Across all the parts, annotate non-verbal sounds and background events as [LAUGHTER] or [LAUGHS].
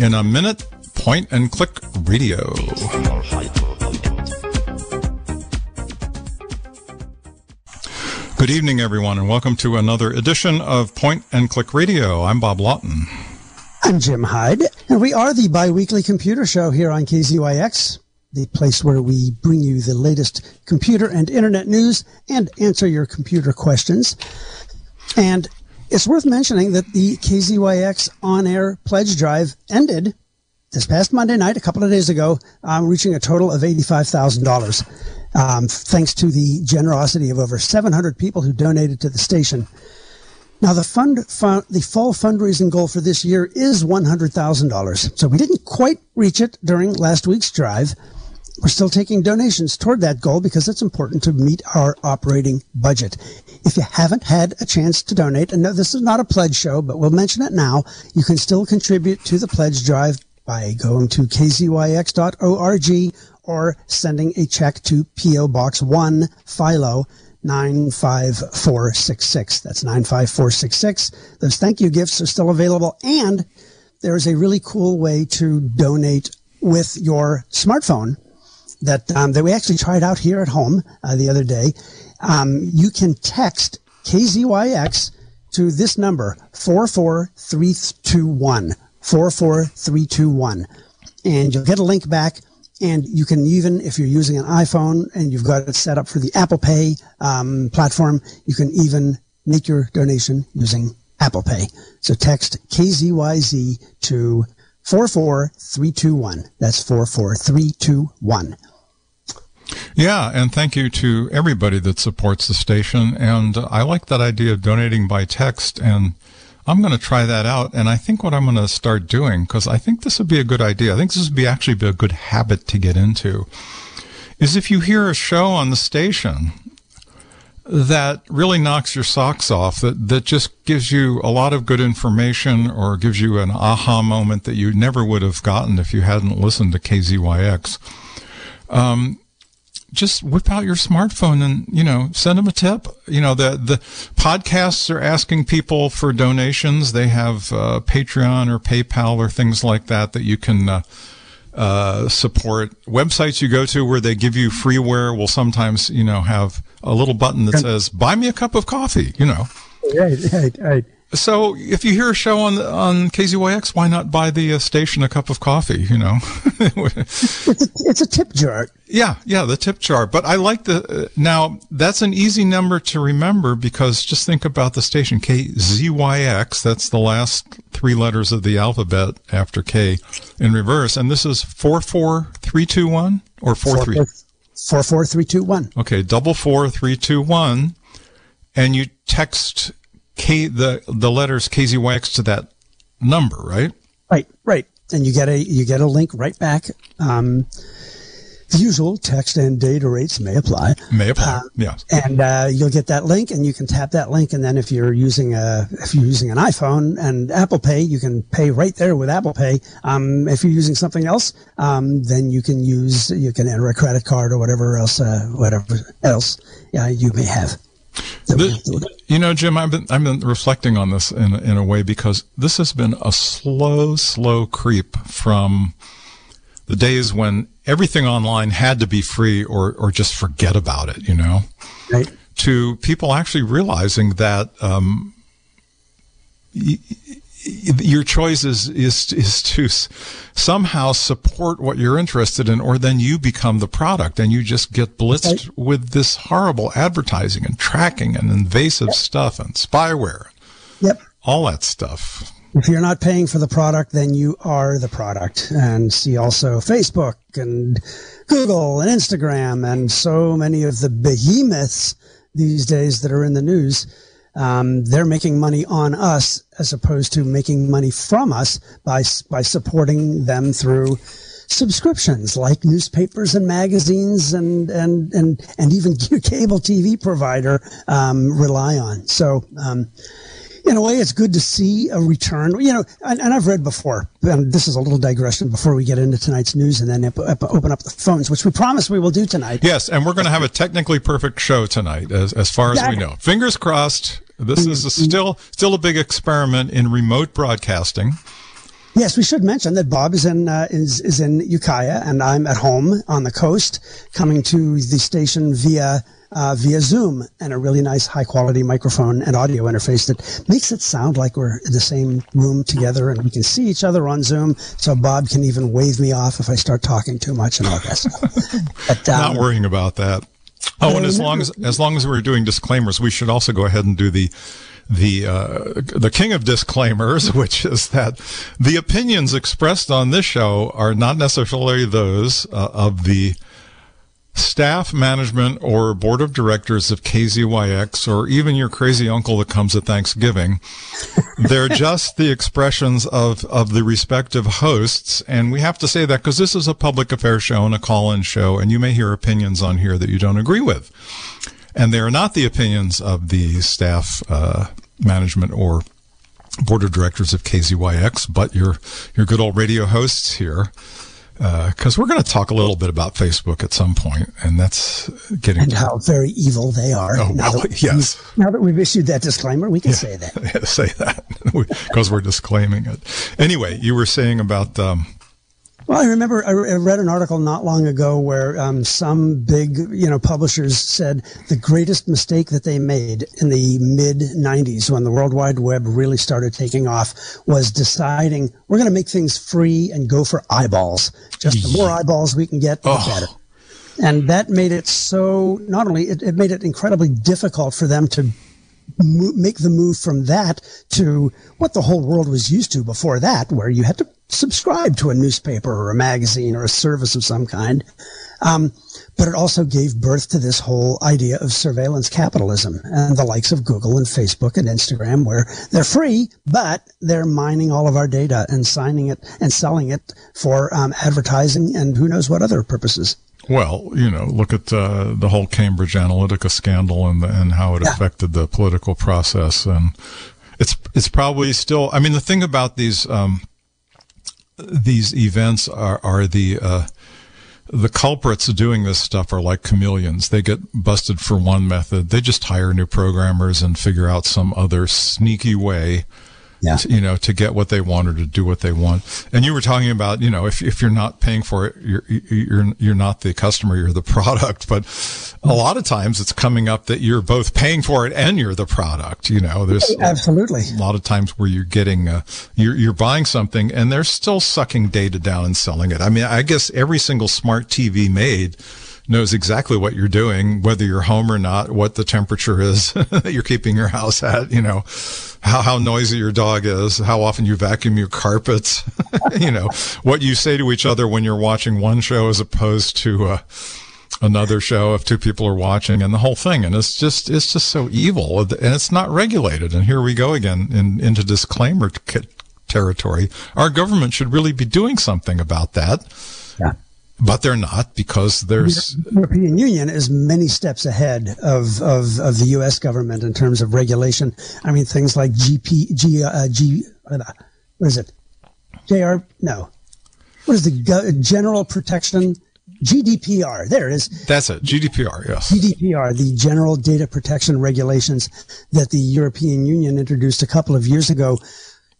in a minute. Point and click radio. Good evening, everyone, and welcome to another edition of Point and Click Radio. I'm Bob Lawton. I'm Jim Hyde, and we are the biweekly computer show here on KZYX, the place where we bring you the latest computer and internet news and answer your computer questions. And it's worth mentioning that the KZYX on air pledge drive ended this past Monday night, a couple of days ago, um, reaching a total of $85,000. Um, thanks to the generosity of over 700 people who donated to the station. Now, the fund, the fall fundraising goal for this year is $100,000. So we didn't quite reach it during last week's drive. We're still taking donations toward that goal because it's important to meet our operating budget. If you haven't had a chance to donate, and no, this is not a pledge show, but we'll mention it now, you can still contribute to the pledge drive by going to kzyx.org or sending a check to P.O. Box 1, Philo, 95466. That's 95466. Those thank you gifts are still available. And there is a really cool way to donate with your smartphone that, um, that we actually tried out here at home uh, the other day. Um, you can text KZYX to this number, 44321. 44321. And you'll get a link back and you can even, if you're using an iPhone and you've got it set up for the Apple Pay um, platform, you can even make your donation using Apple Pay. So text KZYZ to 44321. That's 44321. Yeah, and thank you to everybody that supports the station. And I like that idea of donating by text and I'm going to try that out. And I think what I'm going to start doing, because I think this would be a good idea. I think this would be actually be a good habit to get into, is if you hear a show on the station that really knocks your socks off, that, that just gives you a lot of good information or gives you an aha moment that you never would have gotten if you hadn't listened to KZYX. Um, just whip out your smartphone and you know send them a tip. You know the the podcasts are asking people for donations. They have uh, patreon or paypal or things like that that you can uh, uh, support. Websites you go to where they give you freeware will sometimes you know have a little button that says buy me a cup of coffee you know. Right right right so if you hear a show on on KZYX, why not buy the uh, station a cup of coffee? You know, [LAUGHS] it's, a, it's a tip jar. Yeah, yeah, the tip jar. But I like the uh, now. That's an easy number to remember because just think about the station KZYX. That's the last three letters of the alphabet after K in reverse, and this is four four three two one or four three four four three two one. Okay, double four three two one, and you text K the the letters KZYX to that number, right? Right, right. And you get a you get a link right back. Um, the usual text and data rates may apply. May apply. Uh, yeah. And uh, you'll get that link, and you can tap that link, and then if you're using a if you're using an iPhone and Apple Pay, you can pay right there with Apple Pay. Um, if you're using something else, um, then you can use you can enter a credit card or whatever else uh, whatever else uh, you may have. You know, Jim, I've been I've been reflecting on this in in a way because this has been a slow, slow creep from the days when everything online had to be free or or just forget about it. You know, right. to people actually realizing that. Um, your choice is, is, is to somehow support what you're interested in, or then you become the product and you just get blitzed okay. with this horrible advertising and tracking and invasive yep. stuff and spyware. Yep. All that stuff. If you're not paying for the product, then you are the product. And see also Facebook and Google and Instagram and so many of the behemoths these days that are in the news um, they're making money on us as opposed to making money from us by by supporting them through subscriptions like newspapers and magazines and and and and even [LAUGHS] cable TV provider um, rely on. So. Um, in a way, it's good to see a return. You know, and, and, I've read before, and this is a little digression before we get into tonight's news and then open up the phones, which we promise we will do tonight. Yes, and we're going to have a technically perfect show tonight, as, as far as we know. Fingers crossed. This is a still still a big experiment in remote broadcasting. Yes, we should mention that Bob is in uh, is is in Ukiah, and I'm at home on the coast, coming to the station via uh, via Zoom and a really nice high quality microphone and audio interface that makes it sound like we're in the same room together and we can see each other on Zoom. So Bob can even wave me off if I start talking too much and all that stuff. [LAUGHS] But, um, Not worrying about that. Oh, and as long as as long as we're doing disclaimers, we should also go ahead and do the the uh, the king of disclaimers, [LAUGHS] which is that the opinions expressed on this show are not necessarily those uh, of the staff, management, or board of directors of KZYX, or even your crazy uncle that comes at Thanksgiving. [LAUGHS] They're just the expressions of, of the respective hosts. And we have to say that because this is a public affairs show and a call in show, and you may hear opinions on here that you don't agree with. And they are not the opinions of the staff, uh, management, or board of directors of KZYX, but your, your good old radio hosts here because uh, we're going to talk a little bit about Facebook at some point, and that's getting and how very evil they are. Oh, now well, yes. Now that we've issued that disclaimer, we can yeah, say that. [LAUGHS] Yeah, say that [LAUGHS] because we're disclaiming it. Anyway, you were saying about um, well, I remember I read an article not long ago where um, some big, you know, publishers said the greatest mistake that they made in the mid '90s when the World Wide Web really started taking off was deciding we're going to make things free and go for eyeballs. Just the more eyeballs we can get, the oh. better. And that made it so. Not only it, it made it incredibly difficult for them to make the move from that to what the whole world was used to before that, where you had to subscribe to a newspaper or a magazine or a service of some kind. Um, but it also gave birth to this whole idea of surveillance capitalism and the likes of Google and Facebook and Instagram, where they're free, but they're mining all of our data and signing it and selling it for um, advertising and who knows what other purposes. Well, you know, look at uh, the whole Cambridge Analytica scandal and the, and how it yeah. affected the political process, and it's it's probably still. I mean, the thing about these um, these events are, are the, uh, the culprits doing this stuff are like chameleons. They get busted for one method. They just hire new programmers and figure out some other sneaky way yeah. you know, to get what they want or to do what they want. And you were talking about, you know, if, if you're not paying for it, you're, you're, you're not the customer, you're the [LAUGHS] product. But a lot of times it's coming up that you're both paying for it and you're the product. You know, there's absolutely a lot of times where you're getting, uh, you're, you're buying something and they're still sucking data down and selling it. I mean, I guess every single smart TV made knows exactly what you're doing, whether you're home or not, what the temperature is [LAUGHS] that you're keeping your house at, you know, how, how noisy your dog is, how often you vacuum your carpets, [LAUGHS] you know, what you say to each other when you're watching one show as opposed to, uh, another show if two people are watching and the whole thing. And it's just, it's just so evil and it's not regulated. And here we go again in, into disclaimer territory. Our government should really be doing something about that. Yeah but they're not because there's the European Union is many steps ahead of, of, of the U.S. government in terms of regulation. I mean, things like GP, G, uh, G, what is it? JR, no. What is the General Protection GDPR. There it is. That's it. GDPR, yes. GDPR, the General Data Protection Regulations that the European Union introduced a couple of years ago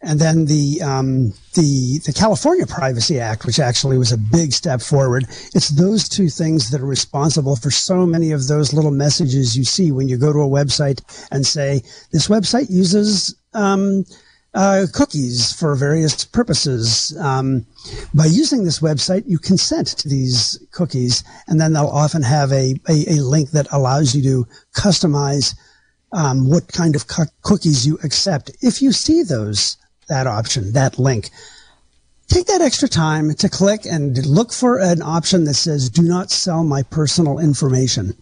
and then the um, the the California Privacy Act, which actually was a big step forward. It's those two things that are responsible for so many of those little messages you see when you go to a website and say this website uses um, uh, cookies for various purposes. Um, by using this website, you consent to these cookies, and then they'll often have a, a, a link that allows you to customize um, what kind of co- cookies you accept. If you see those that option, that link. Take that extra time to click and look for an option that says, do not sell my personal information.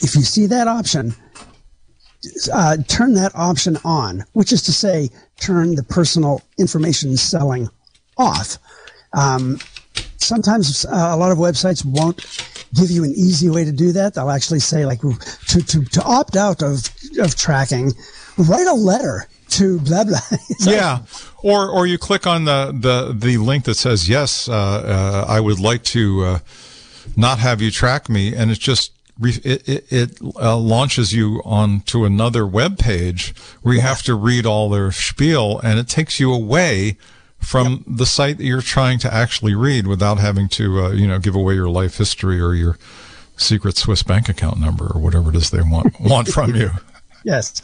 If you see that option, uh, turn that option on, which is to say, turn the personal information selling off. Um, sometimes uh, a lot of websites won't give you an easy way to do that. They'll actually say, like, to, to, to opt out of, of tracking, write a letter to blah blah. [LAUGHS] yeah, or or you click on the the the link that says yes, uh, uh, I would like to uh, not have you track me, and it just it it, it uh, launches you onto another web page where you have to read all their spiel, and it takes you away from Yep. the site that you're trying to actually read without having to, uh, you know, give away your life history or your secret Swiss bank account number or whatever it is they want [LAUGHS] want from you. Yes.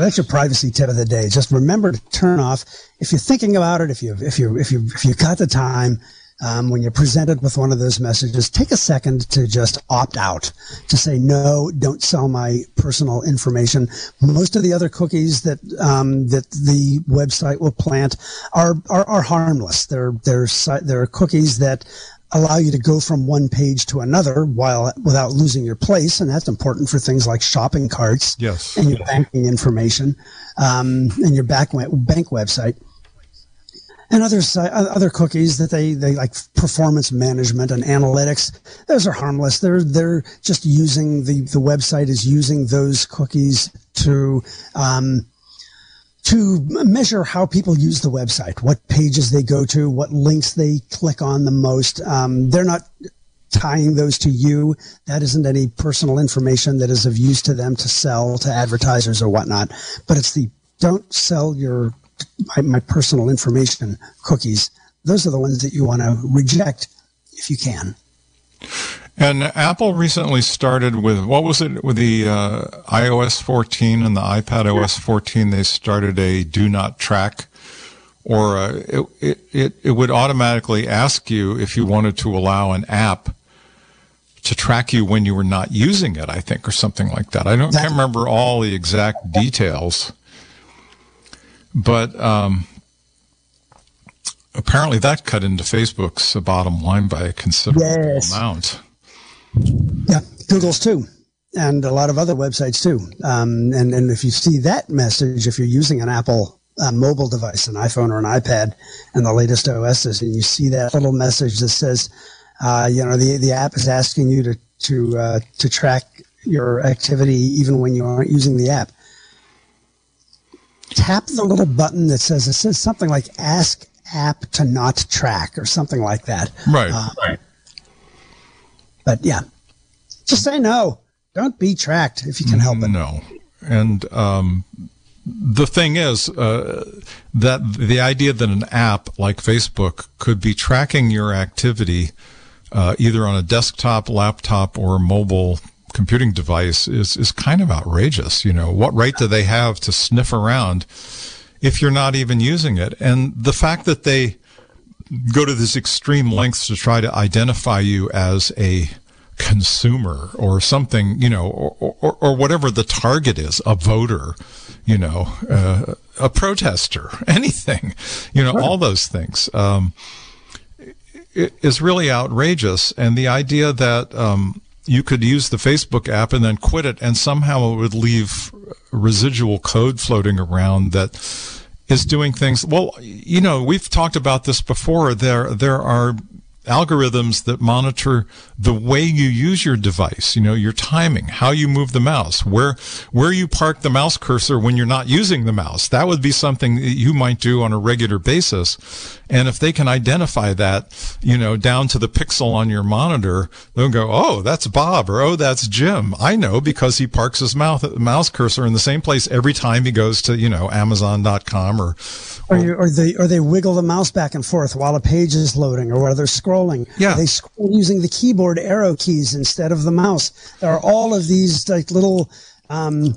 That's your privacy tip of the day. Just remember to turn off if you're thinking about it. If you if you if you if you got the time, um, when you're presented with one of those messages, take a second to just opt out. To say no, don't sell my personal information. Most of the other cookies that um, that the website will plant are are, are harmless. They're they're they're cookies that allow you to go from one page to another while without losing your place, and that's important for things like shopping carts Yes. and your banking information um, and your back bank website and other other cookies that they, they like performance management and analytics those are harmless they're they're just using the the website is using those cookies to um, to measure how people use the website what pages they go to what links they click on the most um, they're not tying those to you. That isn't any personal information that is of use to them to sell to advertisers or whatnot. But it's the don't sell your my, my personal information cookies. Those are the ones that you want to reject if you can. And Apple recently started with what was it with the uh, iOS 14 and the iPad OS 14? They started a do not track, or uh, it, it it it would automatically ask you if you wanted to allow an app to track you when you were not using it. I think, or something like that. I don't can't remember all the exact details, but um, apparently that cut into Facebook's bottom line by a considerable Yes. amount. Yeah, Google's too, and a lot of other websites too. Um, and and if you see that message, if you're using an Apple uh, mobile device, an iPhone or an iPad, and the latest OSs, and you see that little message that says, uh, you know, the the app is asking you to to uh, to track your activity even when you aren't using the app. Tap the little button that says it says something like "Ask app to not track" or something like that. Right. Uh, But yeah, just say no. Don't be tracked if you can help it. No. And um, the thing is uh, that the idea that an app like Facebook could be tracking your activity uh, either on a desktop, laptop, or mobile computing device is, is kind of outrageous. You know, what right do they have to sniff around if you're not even using it? And the fact that they go to this extreme lengths to try to identify you as a consumer or something, you know, or, or, or whatever the target is, a voter, you know, uh, a protester, [LAUGHS] anything, you know, all those things. Um, it is really outrageous. And the idea that, um, you could use the Facebook app and then quit it and somehow it would leave residual code floating around that is doing things. Well, you know, we've talked about this before. There, there are algorithms that monitor the way you use your device, you know, your timing, how you move the mouse, where, where you park the mouse cursor when you're not using the mouse. That would be something that you might do on a regular basis. And if they can identify that, you know, down to the pixel on your monitor, they'll go, Oh, that's Bob or Oh, that's Jim. I know because he parks his mouth, mouse cursor in the same place every time he goes to, you know, Amazon.com or, Or, you, or they or they wiggle the mouse back and forth while a page is loading, or while they're scrolling. Yeah. Or they scroll using the keyboard arrow keys instead of the mouse. There are all of these like little um,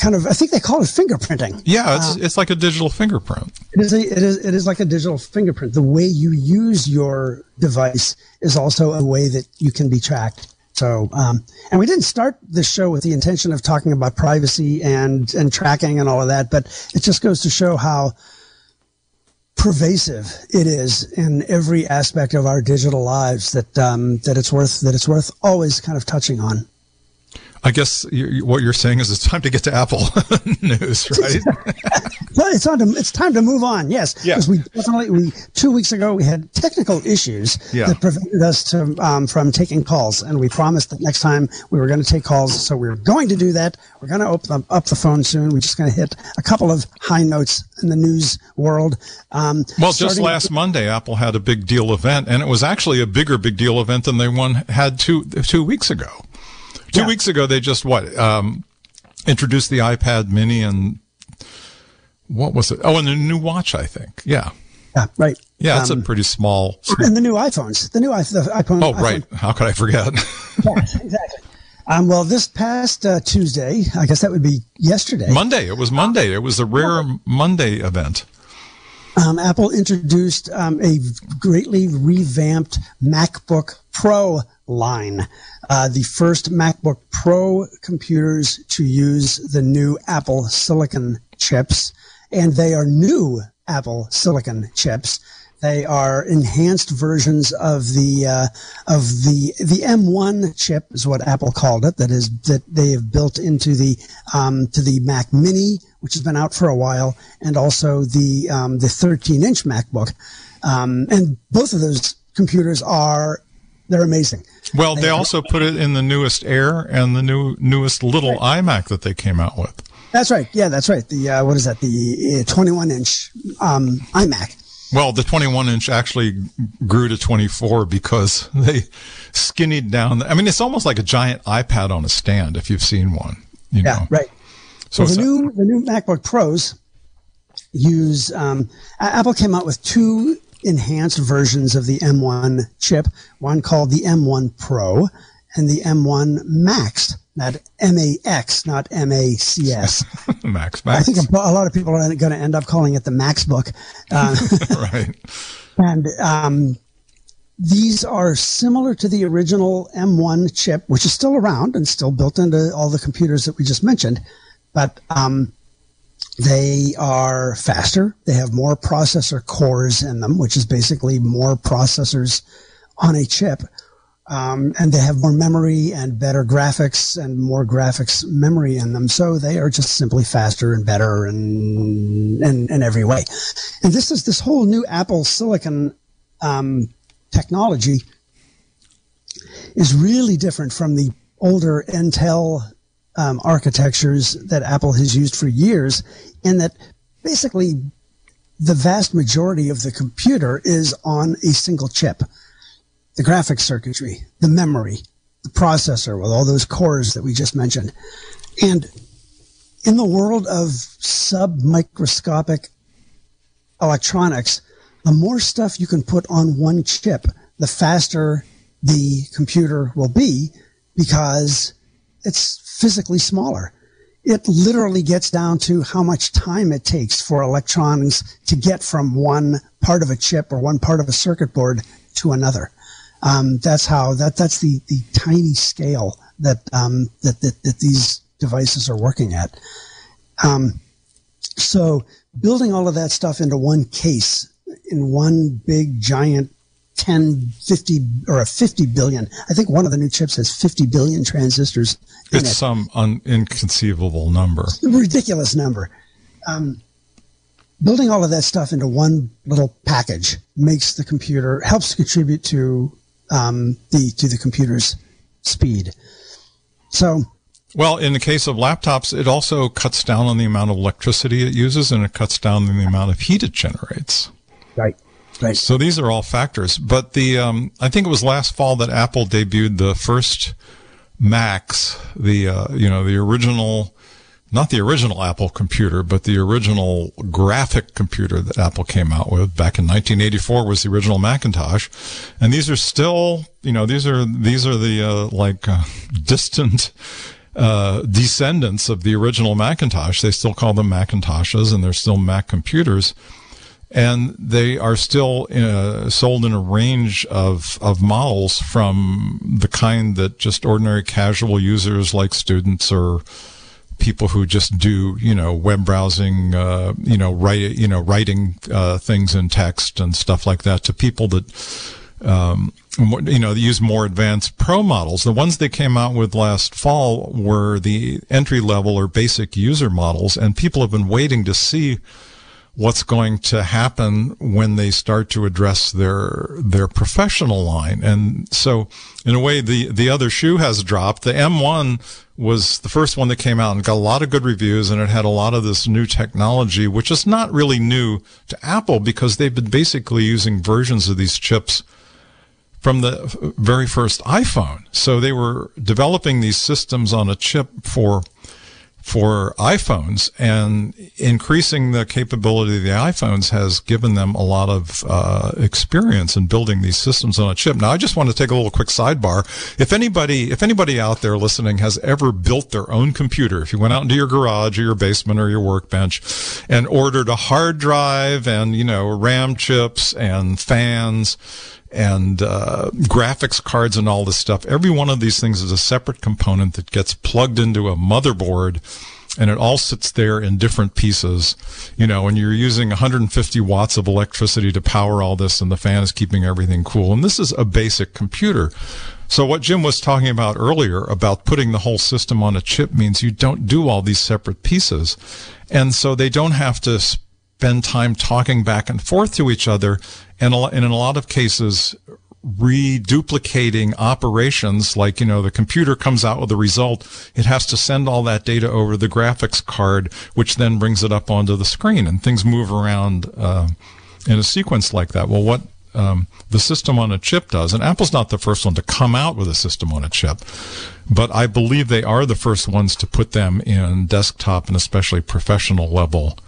kind of I think they call it fingerprinting. yeah, it's, it's like a digital fingerprint. It is, a, it is it is like a digital fingerprint. The way you use your device is also a way that you can be tracked. So, um, and we didn't start this show with the intention of talking about privacy and and tracking and all of that, but it just goes to show how pervasive it is in every aspect of our digital lives that um, that it's worth that it's worth always kind of touching on. I guess you, what you're saying is it's time to get to Apple [LAUGHS] news, right? [LAUGHS] Well, it's on to, it's time to move on. Yes, Yeah. because we definitely we two weeks ago we had technical issues Yeah. that prevented us to um, from taking calls, and we promised that next time we were going to take calls. So we are going to do that. We're going to open up the phone soon. We're just going to hit a couple of high notes in the news world. Um, well, just last Monday, Apple had a big deal event, and it was actually a bigger big deal event than they one had two two weeks ago. Two Yeah. weeks ago, they just what um, introduced the iPad Mini and what was it? Oh, and the new watch, I think. Yeah, Yeah, right. Yeah, it's um, a pretty small, small, And the new iPhones, the new the iPhone. Oh, right. IPhone. How could I forget? [LAUGHS] yes, exactly. Um, well, this past uh, Tuesday, I guess that would be yesterday. Monday. It was Monday. It was the Rare Monday event. Um, Apple introduced um, a greatly revamped MacBook Pro line. Uh, the first MacBook Pro computers to use the new Apple Silicon chips, and they are new Apple Silicon chips. They are enhanced versions of the uh, of the the M1 chip is what Apple called it. That is that they have built into the um, to the Mac Mini, which has been out for a while, and also the um, the 13 inch MacBook. Um, and both of those computers are they're amazing. Well, they, they also put it in the newest Air and the new newest little right. iMac that they came out with. That's right. Yeah, that's right. The uh, what is that? The uh, 21 inch um, iMac. Well, the 21 inch actually grew to 24 because [LAUGHS] they skinnied down. I mean, it's almost like a giant iPad on a stand if you've seen one. You yeah, know. right. So, the new the new MacBook Pros use um, Apple came out with two enhanced versions of the M1 chip. One called the M1 Pro and the M1 Max not M-A-X, not M-A-C-S. [LAUGHS] Max, Max. I think a, lot of people are going to end up calling it the Max book. Uh, [LAUGHS] right. [LAUGHS] And um, these are similar to the original M1 chip, which is still around and still built into all the computers that we just mentioned. But um, they are faster. They have more processor cores in them, which is basically more processors on a chip um, and they have more memory and better graphics and more graphics memory in them. So they are just simply faster and better in, in, in every way. And this is this whole new Apple Silicon um, technology is really different from the older Intel um, architectures that Apple has used for years, and that basically the vast majority of the computer is on a single chip the graphics circuitry, the memory, the processor with all those cores that we just mentioned. And in the world of sub-microscopic electronics, the more stuff you can put on one chip, the faster the computer will be because it's physically smaller. It literally gets down to how much time it takes for electrons to get from one part of a chip or one part of a circuit board to another. Um, that's how that that's the the tiny scale that um, that, that that these devices are working at. Um, so building all of that stuff into one case in one big giant 10, 50, or a 50 billion. I think one of the new chips has 50 billion transistors. it's it. some un- inconceivable number. ridiculous number. Um, building all of that stuff into one little package makes the computer, helps contribute to um, the to the computer's speed. So, well, in the case of laptops, it also cuts down on the amount of electricity it uses, and it cuts down on the amount of heat it generates. Right. So these are all factors. But the um, I think it was last fall that Apple debuted the first Macs, the uh, you know the original not the original Apple computer, but the original graphic computer that Apple came out with back in 1984 was the original Macintosh. And these are still, you know, these are, these are the, uh, like, uh, [LAUGHS] distant, uh, descendants of the original Macintosh. They still call them Macintoshes and they're still Mac computers. And they are still uh, sold in a range of, of models from the kind that just ordinary casual users like students or people who just do you know web browsing uh, you know write you know writing uh, things in text and stuff like that to people that um, you know use more advanced pro models. The ones they came out with last fall were the entry level or basic user models and people have been waiting to see what's going to happen when they start to address their their professional line. And so, in a way, the the other shoe has dropped. The M1 was the first one that came out and got a lot of good reviews, and it had a lot of this new technology, which is not really new to Apple because they've been basically using versions of these chips from the very first iPhone. So they were developing these systems on a chip for for iPhones and increasing the capability of the iPhones has given them a lot of uh, experience in building these systems on a chip. Now, I just want to take a little quick sidebar. If anybody, if anybody out there listening has ever built their own computer, if you went out into your garage or your basement or your workbench and ordered a hard drive and, you know, RAM chips and fans and uh, graphics cards and all this stuff. Every one of these things is a separate component that gets plugged into a motherboard and it all sits there in different pieces, you know, and you're using 150 watts of electricity to power all this and the fan is keeping everything cool. And this is a basic computer. So what Jim was talking about earlier about putting the whole system on a chip means you don't do all these separate pieces. And so they don't have to spend time talking back and forth to each other and, in a lot of cases, reduplicating operations like you know the computer comes out with a result it has to send all that data over the graphics card which then brings it up onto the screen and things move around uh, in a sequence like that. Well what um, the system on a chip does and apple's not the first one to come out with a system on a chip but i believe they are the first ones to put them in desktop and especially professional level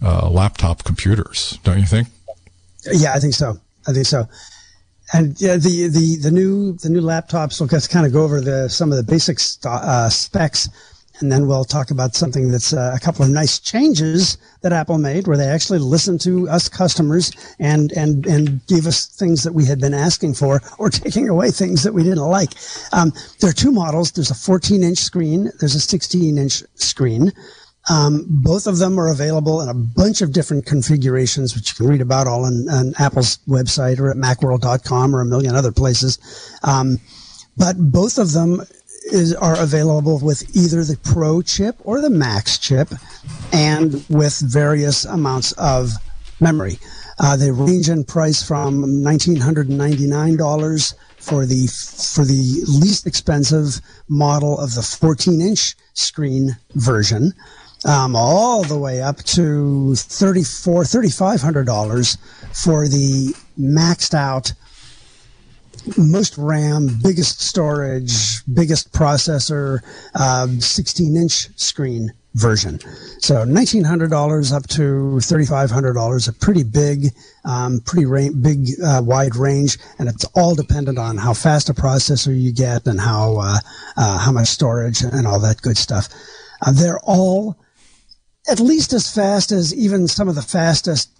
uh, laptop computers don't you think yeah, I think so. I think so. And yeah, the, the, the new the new laptops We'll just kind of go over the some of the basic st- uh, specs, and then we'll talk about something that's uh, a couple of nice changes that Apple made, where they actually listened to us customers and and and gave us things that we had been asking for, or [LAUGHS] taking away things that we didn't like. Um, there are two models. There's a 14 inch screen. There's a 16 inch screen. Um, both of them are available in a bunch of different configurations, which you can read about all on, on Apple's website or at macworld.com or a million other places. Um, but both of them is, are available with either the Pro chip or the Max chip and with various amounts of memory. Uh, they range in price from $1,999 for the for the least expensive model of the 14 inch screen version um, all the way up to $3,400, $3,500 for the maxed out most RAM, biggest storage, biggest processor, um, 16 inch screen version. So $1,900 up to $3,500, a pretty big, um, pretty ra- big, uh, wide range. And it's all dependent on how fast a processor you get and how, uh, uh, how much storage and all that good stuff. Uh, they're all at least as fast as even some of the fastest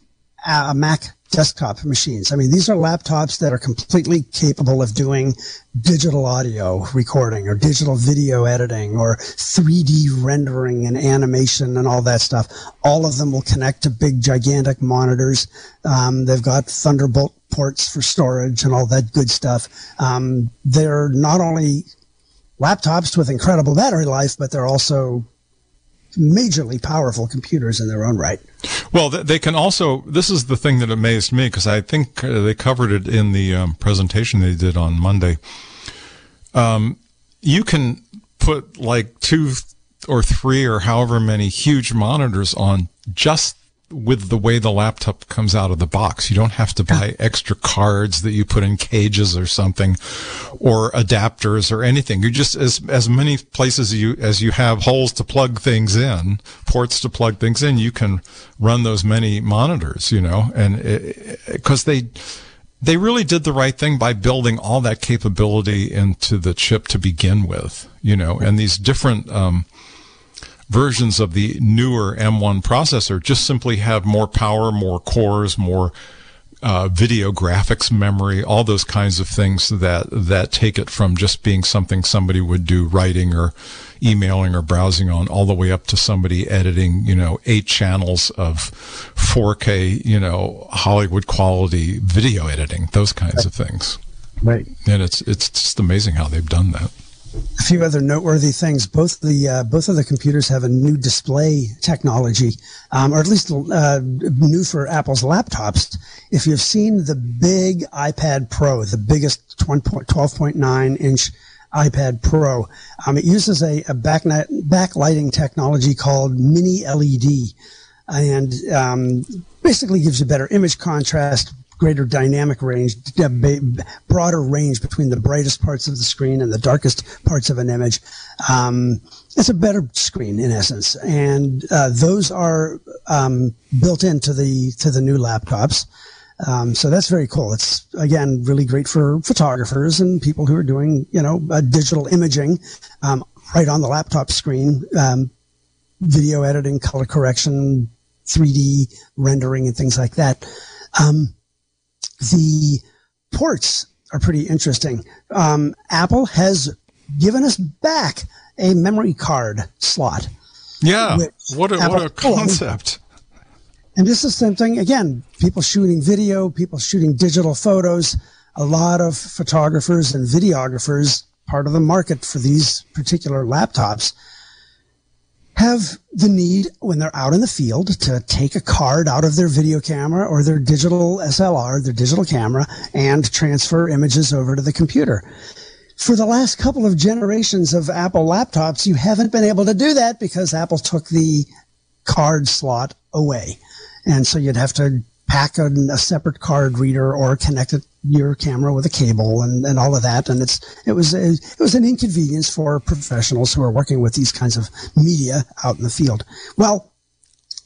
uh, Mac desktop machines. I mean, these are laptops that are completely capable of doing digital audio recording or digital video editing or 3D rendering and animation and all that stuff. All of them will connect to big, gigantic monitors. Um, they've got Thunderbolt ports for storage and all that good stuff. Um, they're not only laptops with incredible battery life, but they're also majorly powerful computers in their own right. Well, they can also. This is the thing that amazed me because I think uh, they covered it in the um, presentation they did on Monday. Um, you can put like two or three or however many huge monitors on just with the way the laptop comes out of the box. You don't have to buy extra cards that you put in cages or something or adapters or anything. You just as as many places you as you have holes to plug things in, ports to plug things in, you can run those many monitors, you know, and because they they really did the right thing by building all that capability into the chip to begin with, you know, and these different um, versions of the newer M1 processor just simply have more power, more cores, more uh, video graphics memory, all those kinds of things that that take it from just being something somebody would do writing or emailing or browsing on, all the way up to somebody editing, you know, eight channels of 4K, you know, Hollywood quality video editing, those kinds of things. Right. And it's it's just amazing how they've done that a few other noteworthy things. Both the uh, both of the computers have a new display technology, um, or at least uh, new for Apple's laptops. If you've seen the big iPad Pro, the biggest 12.9 inch iPad Pro, um, it uses a, a backlighting technology called Mini LED, and um, basically gives you better image contrast, greater dynamic range, broader range between the brightest parts of the screen and the darkest parts of an image. Um, it's a better screen in essence, and uh, those are um, built into the to the new laptops. Um, so that's very cool. It's again really great for photographers and people who are doing you know uh, digital imaging um, right on the laptop screen, um, video editing, color correction, 3D rendering, and things like that. The ports are pretty interesting. Um, Apple has given us back a memory card slot. Yeah, what a, what a concept. And this is something, again, people shooting video, people shooting digital photos, a lot of photographers and videographers, part of the market for these particular laptops, have the need when they're out in the field to take a card out of their video camera or their digital SLR, their digital camera, and transfer images over to the computer. For the last couple of generations of Apple laptops, you haven't been able to do that because Apple took the card slot away. And so you'd have to pack a, a separate card reader or connect it, your camera with a cable and, and all of that. And it's, it was, a, it was an inconvenience for professionals who are working with these kinds of media out in the field. Well,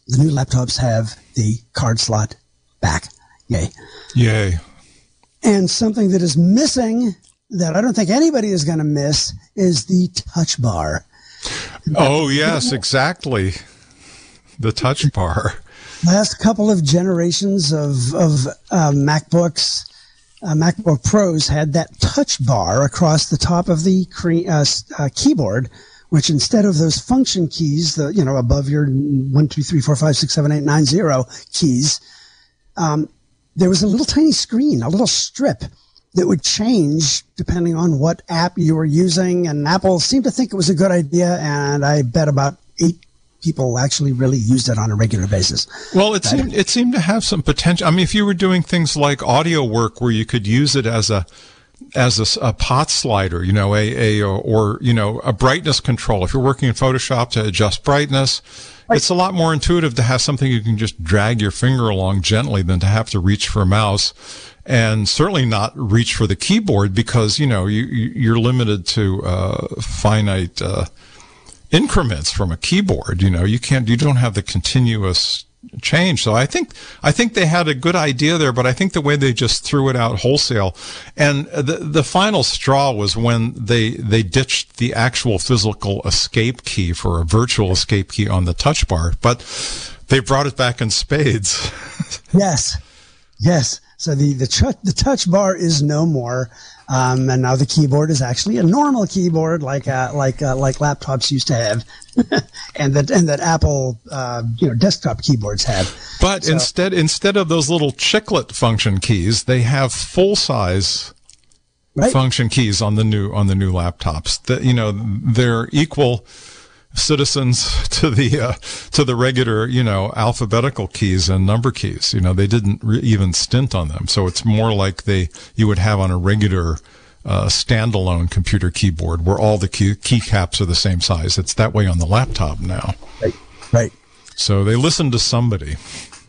the new laptops have the card slot back. Yay. Yay. And something that is missing that I don't think anybody is going to miss is the touch bar. Oh, yes, exactly. The touch bar last couple of generations of of uh, MacBooks, uh, MacBook Pros had that touch bar across the top of the cre- uh, uh, keyboard, which instead of those function keys, the you know above your one two three four five six seven eight nine zero keys, um, there was a little tiny screen, a little strip that would change depending on what app you were using. And Apple seemed to think it was a good idea, and I bet about eight people actually really used it on a regular basis. Well, it seemed it seemed to have some potential. I mean, if you were doing things like audio work where you could use it as a as a, a pot slider, you know, a, a or you know a brightness control. If you're working in Photoshop to adjust brightness, right. it's a lot more intuitive to have something you can just drag your finger along gently than to have to reach for a mouse and certainly not reach for the keyboard because you know you you're limited to uh, finite uh, increments from a keyboard. You know, you can't, you don't have the continuous change. So I think, I think they had a good idea there, but I think the way they just threw it out wholesale and the, the final straw was when they, they ditched the actual physical escape key for a virtual escape key on the touch bar, but they brought it back in spades. [LAUGHS] yes. Yes. So the, the, ch- the touch bar is no more. Um, and now the keyboard is actually a normal keyboard, like uh, like uh, like laptops used to have, [LAUGHS] and that and that Apple uh, you know desktop keyboards have. But so, instead instead of those little chiclet function keys, they have full size right. function keys on the new on the new laptops. That you know they're equal citizens [LAUGHS] to the uh, to the regular you know alphabetical keys and number keys. You know they didn't re- even stint on them. So it's more like they you would have on a regular uh, standalone computer keyboard where all the key, key caps are the same size. It's that way on the laptop now. Right. Right. So they listen to somebody. [LAUGHS]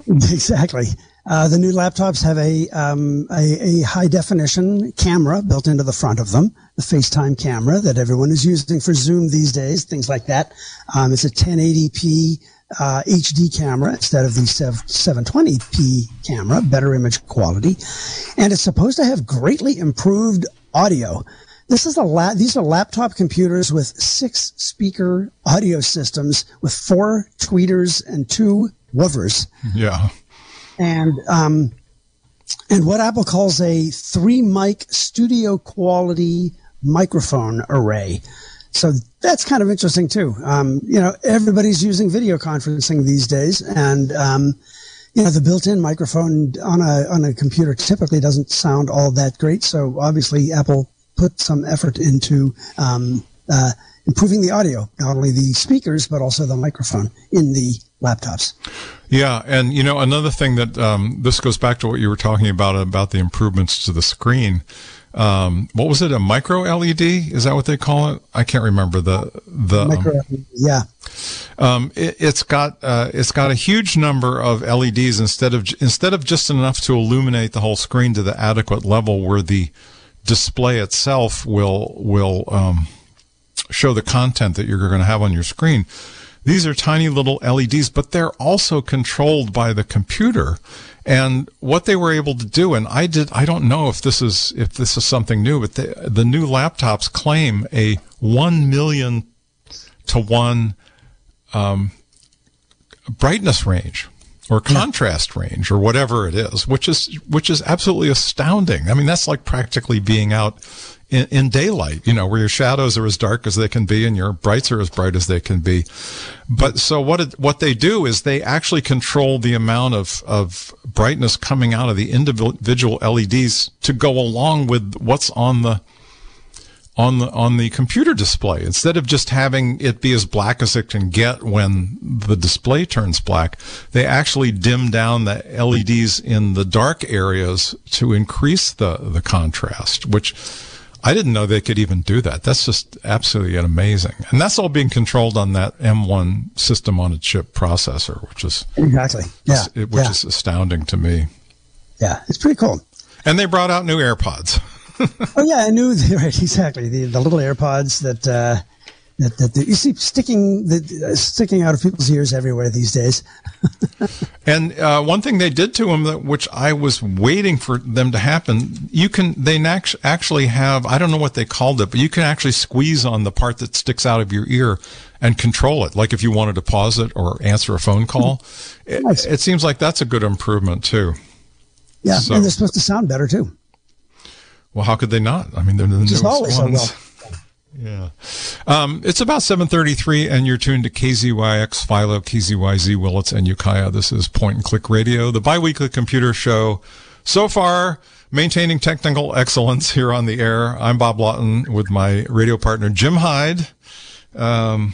Exactly uh, the new laptops have a, um, a, a high definition camera built into the front of them, the FaceTime camera that everyone is using for Zoom these days, things like that. Um, it's a 1080p uh, HD camera instead of the 720p camera, better image quality, and it's supposed to have greatly improved audio. This is a la- these are laptop computers with six speaker audio systems with four tweeters and two woofers. Yeah and um, and what Apple calls a three mic studio quality microphone array. So that's kind of interesting too. Um, you know, everybody's using video conferencing these days, and um, you know the built-in microphone on a on a computer typically doesn't sound all that great. So obviously, Apple put some effort into um, uh, improving the audio, not only the speakers but also the microphone in the laptops. Yeah, and you know another thing that um, this goes back to what you were talking about about the improvements to the screen. Um, what was it? A micro LED? Is that what they call it? I can't remember the the micro. Um, yeah. Um, it, has got uh, it's got a huge number of LEDs instead of instead of just enough to illuminate the whole screen to the adequate level where the display itself will will um, show the content that you're going to have on your screen. These are tiny little LEDs, but they're also controlled by the computer. And what they were able to do, and I did, I don't know if this is, if this is something new, but the, the new laptops claim a 1 million to 1 um, brightness range or contrast yeah. range or whatever it is, which is which is absolutely astounding. I mean, that's like practically being out in, in, daylight, you know, where your shadows are as dark as they can be and your brights are as bright as they can be. But so what, it, what they do is they actually control the amount of, of brightness coming out of the individual LEDs to go along with what's on the, on the on the computer display instead of just having it be as black as it can get when the display turns black they actually dim down the LEDs in the dark areas to increase the the contrast which I didn't know they could even do that. That's just absolutely amazing. And that's all being controlled on that M1 system on a chip processor, which is exactly, yeah, which yeah. is astounding to me. Yeah, it's pretty cool. And they brought out new AirPods. [LAUGHS] oh yeah, I knew. [LAUGHS] Right, exactly. The the little AirPods that uh, that, that, that, you see sticking the, uh, sticking out of people's ears everywhere these days. [LAUGHS] and uh, one thing they did to them, that, which I was waiting for them to happen, you can they actually have I don't know what they called it, but you can actually squeeze on the part that sticks out of your ear and control it. Like if you wanted to pause it or answer a phone call, nice. it, it, seems like that's a good improvement too. Yeah, so, and they're supposed to sound better too. Well, how could they not? I mean, they're the Just newest ones. Yeah. Um, it's about 733 and you're tuned to KZYX, Philo, KZYZ, Willits, and Ukiah. This is Point and Click Radio, the biweekly computer show. So far, maintaining technical excellence here on the air. I'm Bob Lawton with my radio partner, Jim Heid. Um,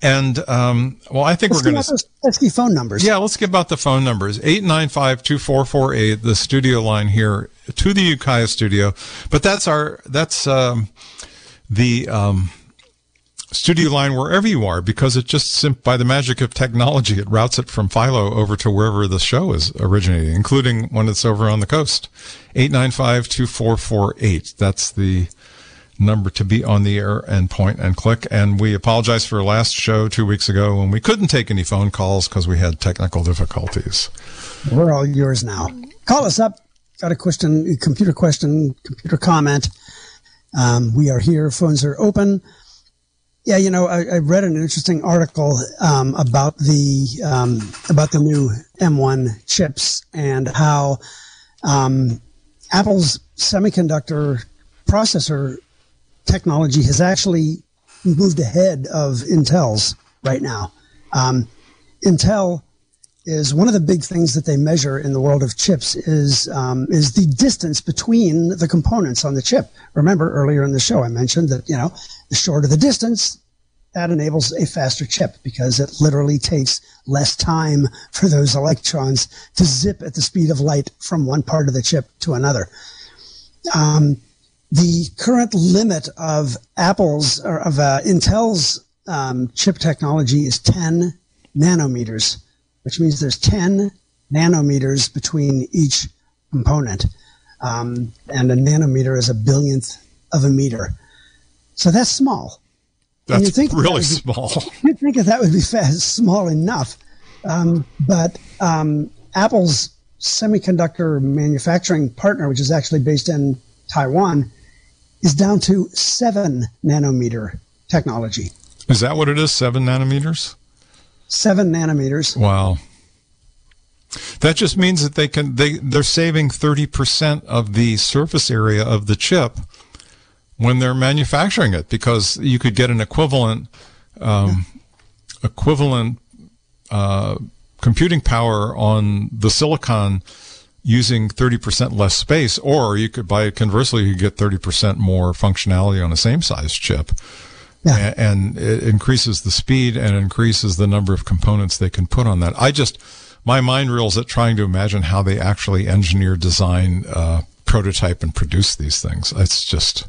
and, um, well, I think let's we're going to. Let's give phone numbers. Yeah, let's give out the phone numbers. 895 2448, the studio line here to the Ukiah studio. But that's our, that's, um, the um, studio line wherever you are because it just by the magic of technology it routes it from philo over to wherever the show is originating including when it's over on the coast. 895-2448 that's the number to be on the air and point and click. And we apologize for last show two weeks ago when we couldn't take any phone calls because we had technical difficulties. We're all yours now. Call us up. Got a question computer question computer comment um, we are here. Phones are open. Yeah, you know, I, I read an interesting article um, about the um, about the new M1 chips and how um, Apple's semiconductor processor technology has actually moved ahead of Intel's right now. Um, Intel is one of the big things that they measure in the world of chips is um, is the distance between the components on the chip. Remember earlier in the show I mentioned that you know the shorter the distance, that enables a faster chip because it literally takes less time for those electrons to zip at the speed of light from one part of the chip to another. Um, the current limit of Apple's or of uh, Intel's um, chip technology is 10 nanometers which means there's 10 nanometers between each component. Um, and a nanometer is a billionth of a meter. So that's small. That's think really that be, small. [LAUGHS] You'd think that, that would be fast, small enough. Um, but um, Apple's semiconductor manufacturing partner, which is actually based in Taiwan, is down to seven nanometer technology. Is that what it is? Seven nanometers? Seven nanometers. Wow. That just means that they can they they're saving thirty percent of the surface area of the chip when they're manufacturing it because you could get an equivalent um, equivalent uh, computing power on the silicon using 30% less space or you could buy conversely you could get 30% more functionality on the same size chip yeah. and it increases the speed and increases the number of components they can put on that. I just, my mind reels at trying to imagine how they actually engineer, design, uh, prototype, and produce these things. It's just,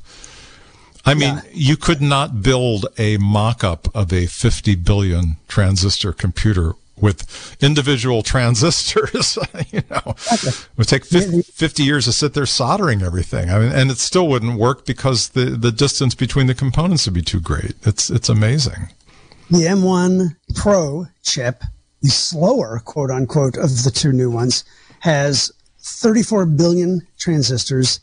I mean, yeah. you could not build a mock-up of a 50 billion transistor computer with individual transistors. [LAUGHS] you know, it would take 50, 50, years to sit there soldering everything. I mean, and it still wouldn't work because the, the distance between the components would be too great. It's, it's amazing. The M1 Pro chip, the slower quote unquote of the two new ones, has 34 billion transistors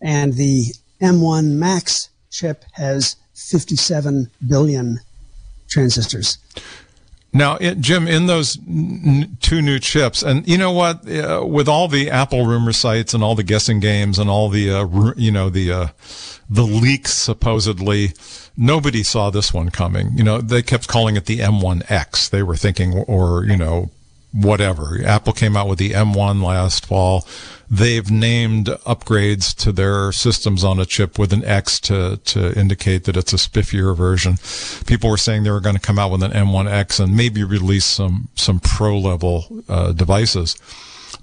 and the M1 Max chip has 57 billion transistors. Now, it, Jim, in those n- two new chips, and you know what? Uh, with all the Apple rumor sites and all the guessing games and all the, uh, r- you know, the uh, the leaks supposedly, nobody saw this one coming. You know, they kept calling it the M1X. They were thinking, or you know, whatever. Apple came out with the M1 last fall. They've named upgrades to their systems on a chip with an X to, to indicate that it's a spiffier version. People were saying they were going to come out with an M1X and maybe release some, some pro level, uh, devices.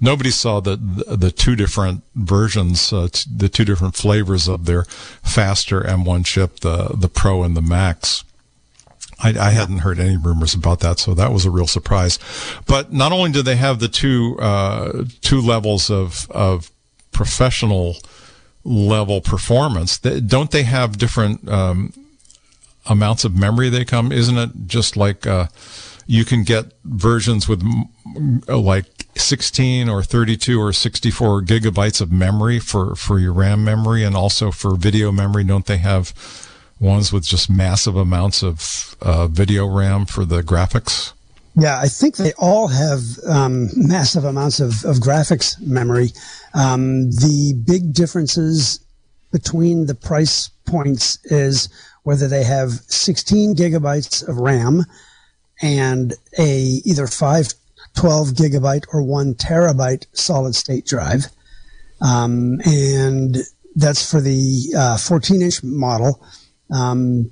Nobody saw the, the, two different versions, uh, t- the two different flavors of their faster M1 chip, the, the Pro and the Max. I, I, hadn't heard any rumors about that, so that was a real surprise. But not only do they have the two uh, two levels of of professional level performance, they, don't they have different um, amounts of memory they come? Isn't it just like uh, you can get versions with like 16 or 32 or 64 gigabytes of memory for for your RAM memory and also for video memory? Don't they have ones with just massive amounts of uh, video RAM for the graphics? Yeah, I think they all have um, massive amounts of, of graphics memory. Um, the big differences between the price points is whether they have 16 gigabytes of RAM and a either 512 gigabyte or one terabyte solid state drive. Um, and that's for the uh, 14 inch model. Um,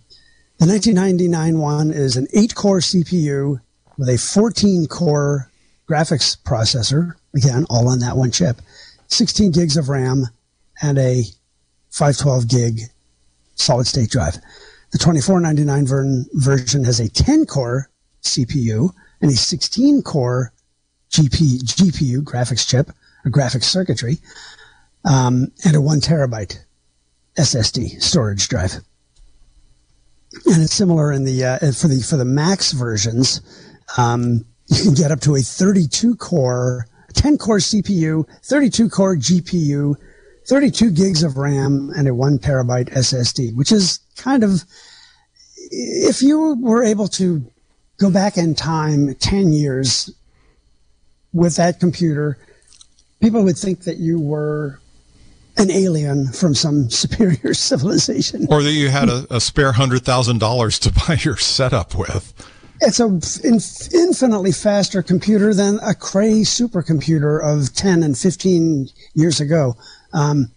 the 1999 one is an eight core CPU with a 14 core graphics processor. Again, all on that one chip, 16 gigs of RAM and a 512 gig solid state drive. The 2499 ver- version has a 10 core CPU and a 16 core GP, GPU graphics chip, a graphics circuitry, um, and a one terabyte SSD storage drive and it's similar in the uh, for the for the Max versions. Um, you can get up to a 32 core, 10 core CPU, 32 core GPU, 32 gigs of RAM, and a one terabyte SSD, which is kind of if you were able to go back in time 10 years with that computer, people would think that you were an alien from some superior [LAUGHS] civilization. Or that you had a, a spare hundred thousand dollars to [LAUGHS] buy your setup with. It's an infinitely faster computer than a Cray supercomputer of 10 and 15 years ago. Um,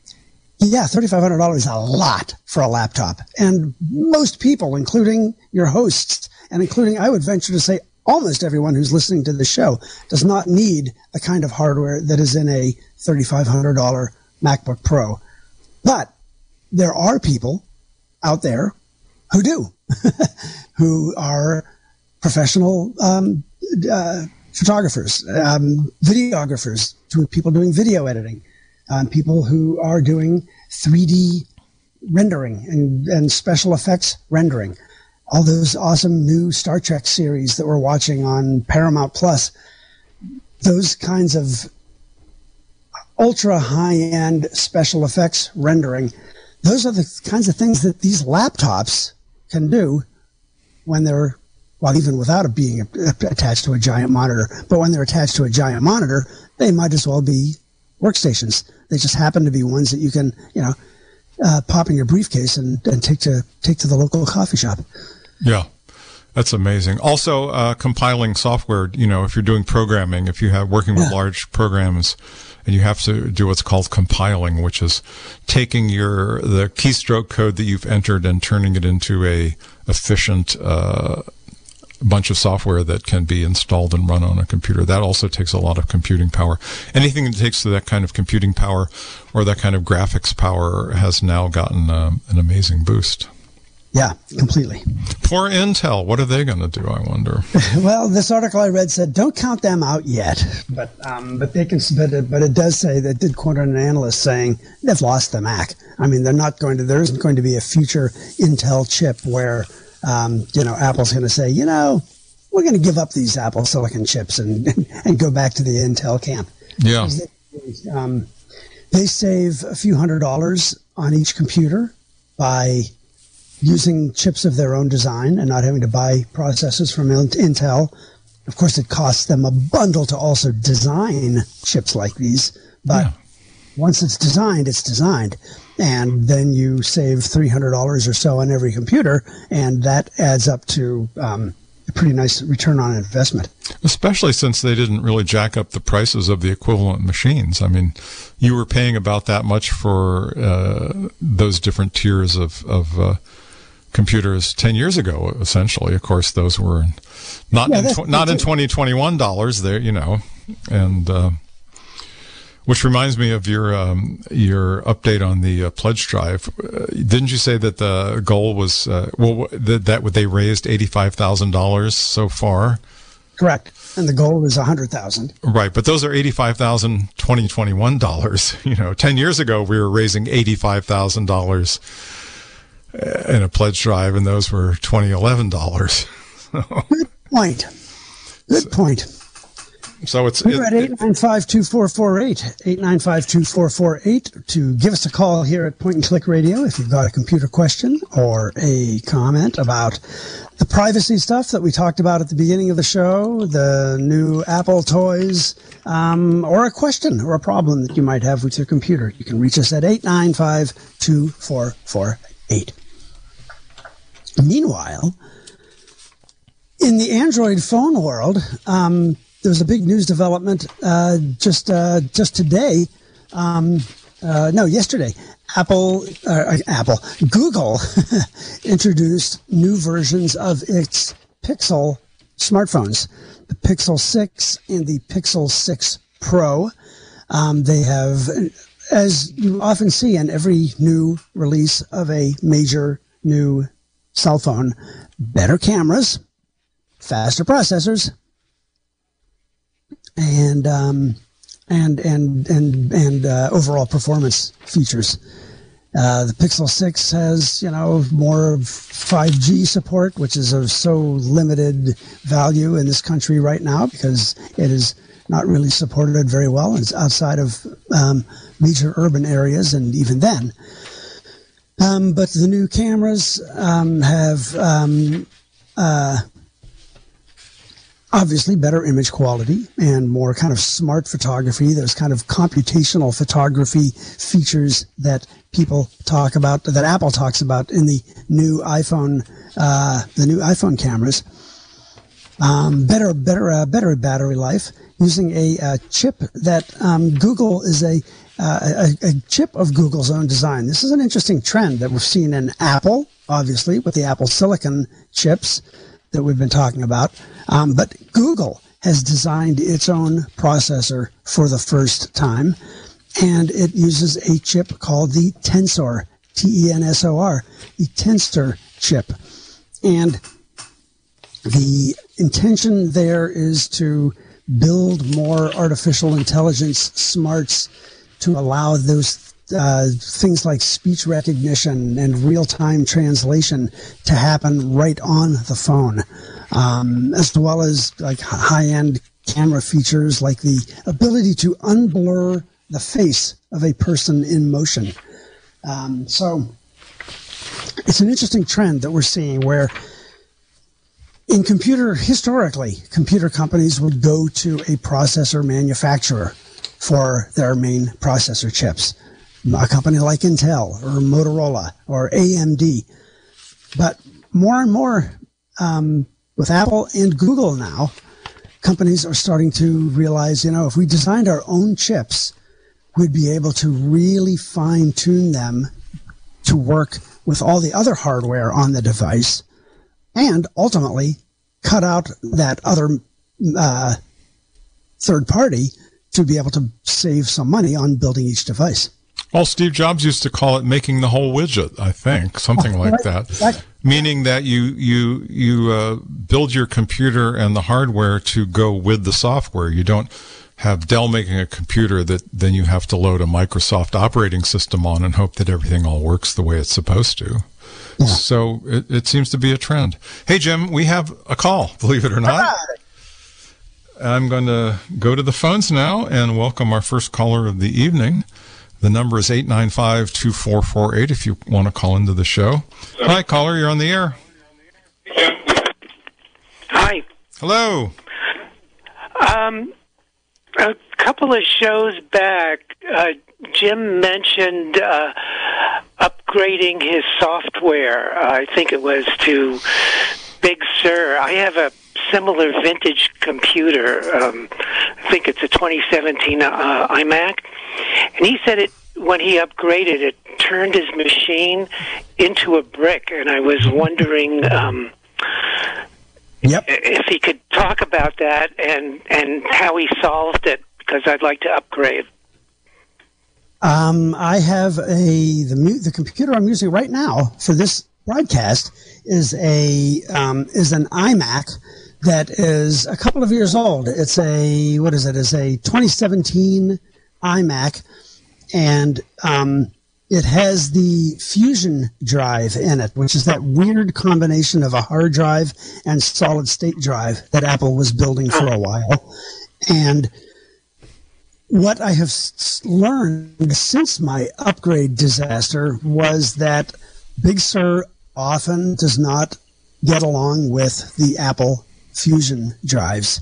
yeah, $3,500 is a lot for a laptop. And most people, including your hosts, and including, I would venture to say, almost everyone who's listening to the show, does not need the kind of hardware that is in a $3,500 MacBook Pro. But there are people out there who do, [LAUGHS] who are professional um, uh, photographers, um, videographers, people doing video editing, um, people who are doing 3D rendering and, and special effects rendering. All those awesome new Star Trek series that we're watching on Paramount Plus, those kinds of ultra high end special effects rendering. Those are the kinds of things that these laptops can do when they're, well, even without it being attached to a giant monitor. But when they're attached to a giant monitor, they might as well be workstations. They just happen to be ones that you can, you know, uh, pop in your briefcase and, and take to take to the local coffee shop. Yeah. That's amazing. Also, uh, compiling software. You know, if you're doing programming, if you have working with yeah. large programs, and you have to do what's called compiling, which is taking your the keystroke code that you've entered and turning it into a efficient uh, bunch of software that can be installed and run on a computer. That also takes a lot of computing power. Anything that takes that kind of computing power or that kind of graphics power has now gotten uh, an amazing boost. Yeah, completely. Poor Intel. What are they going to do? I wonder. [LAUGHS] well, this article I read said don't count them out yet, but um, but they can. But it, but it does say that did quote an analyst saying they've lost the Mac. I mean, they're not going to. There isn't going to be a future Intel chip where um, you know Apple's going to say, you know, we're going to give up these Apple Silicon chips and and go back to the Intel camp. Yeah. They, um, they save a few hundred dollars on each computer by using chips of their own design and not having to buy processors from Intel. Of course, it costs them a bundle to also design chips like these, but yeah. once it's designed, it's designed. And then you save $300 or so on every computer, and that adds up to um, a pretty nice return on investment. Especially since they didn't really jack up the prices of the equivalent machines. I mean, you were paying about that much for uh, those different tiers of, of uh, computers 10 years ago, essentially. Of course, those were not yeah, in, tw- not in 2021 dollars there, you know, and, uh, which reminds me of your um, your update on the uh, pledge drive. Uh, didn't you say that the goal was uh, well that, that they raised eighty five thousand dollars so far? Correct. And the goal is 100,000. Right, but those are 85,000 2021 dollars. [LAUGHS] You know, 10 years ago we were raising $85,000 and a pledge drive, and those were twenty eleven dollars. [LAUGHS] Good point. Good so, point. So it's we're it, at 895-2448, to give us a call here at Point and Click Radio if you've got a computer question or a comment about the privacy stuff that we talked about at the beginning of the show, the new Apple toys, um, or a question or a problem that you might have with your computer. You can reach us at 895-2448. Meanwhile, in the Android phone world, um, there was a big news development uh, just uh, just today. Um, uh, no, yesterday. Apple, uh, Apple, Google [LAUGHS] introduced new versions of its Pixel smartphones, the Pixel 6 and the Pixel 6 Pro. Um, they have, as you often see in every new release of a major new cell phone, better cameras, faster processors, and um, and and and and uh, overall performance features. Uh, the Pixel 6 has, you know, more 5G support, which is of so limited value in this country right now because it is not really supported very well. It's outside of um, major urban areas, and even then. Um, but the new cameras um, have um, uh, obviously better image quality and more kind of smart photography. There's kind of computational photography features that people talk about, that Apple talks about in the new iPhone, uh, the new iPhone cameras. Um, better, better, uh, better battery life using a, a chip that um, Google is a uh, a, a, chip of Google's own design. This is an interesting trend that we've seen in Apple, obviously, with the Apple Silicon chips that we've been talking about. Um, but Google has designed its own processor for the first time, and it uses a chip called the Tensor, T E N S O R, the Tensor chip. And the intention there is to build more artificial intelligence smarts to allow those uh, things like speech recognition and real time translation to happen right on the phone, um, as well as like high end camera features like the ability to unblur the face of a person in motion. Um, so it's an interesting trend that we're seeing where in computer historically computer companies would go to a processor manufacturer for their main processor chips. A company like Intel or Motorola or AMD. But more and more um, with Apple and Google now, companies are starting to realize, you know, if we designed our own chips, we'd be able to really fine tune them to work with all the other hardware on the device and ultimately cut out that other uh, third party to be able to save some money on building each device. Well, Steve Jobs used to call it making the whole widget. I think [LAUGHS] something like that, exactly. meaning that you you you uh, build your computer and the hardware to go with the software. You don't have Dell making a computer that then you have to load a Microsoft operating system on and hope that everything all works the way it's supposed to. Yeah. So it, it seems to be a trend. Hey, Jim, we have a call, [LAUGHS] believe it or not. I'm going to go to the phones now and welcome our first caller of the evening. The number is 895 2448 if you want to call into the show. Hi, caller, you're on the air. Hi. Hello. Um, a couple of shows back, uh, Jim mentioned uh, upgrading his software. I think it was to Big Sur. I have a similar vintage computer. Um, I think it's a 2017 uh, iMac, and he said it when he upgraded it turned his machine into a brick, and I was wondering. Um, Yep. If he could talk about that and and how he solved it, because I'd like to upgrade. Um, I have a the the computer I'm using right now for this broadcast is a um, is an iMac that is a couple of years old. It's a what is it? It's a 2017 iMac, and um, it has the Fusion drive in it, which is that weird combination of a hard drive and solid state drive that Apple was building for a while. And what I have learned since my upgrade disaster was that Big Sur often does not get along with the Apple Fusion drives.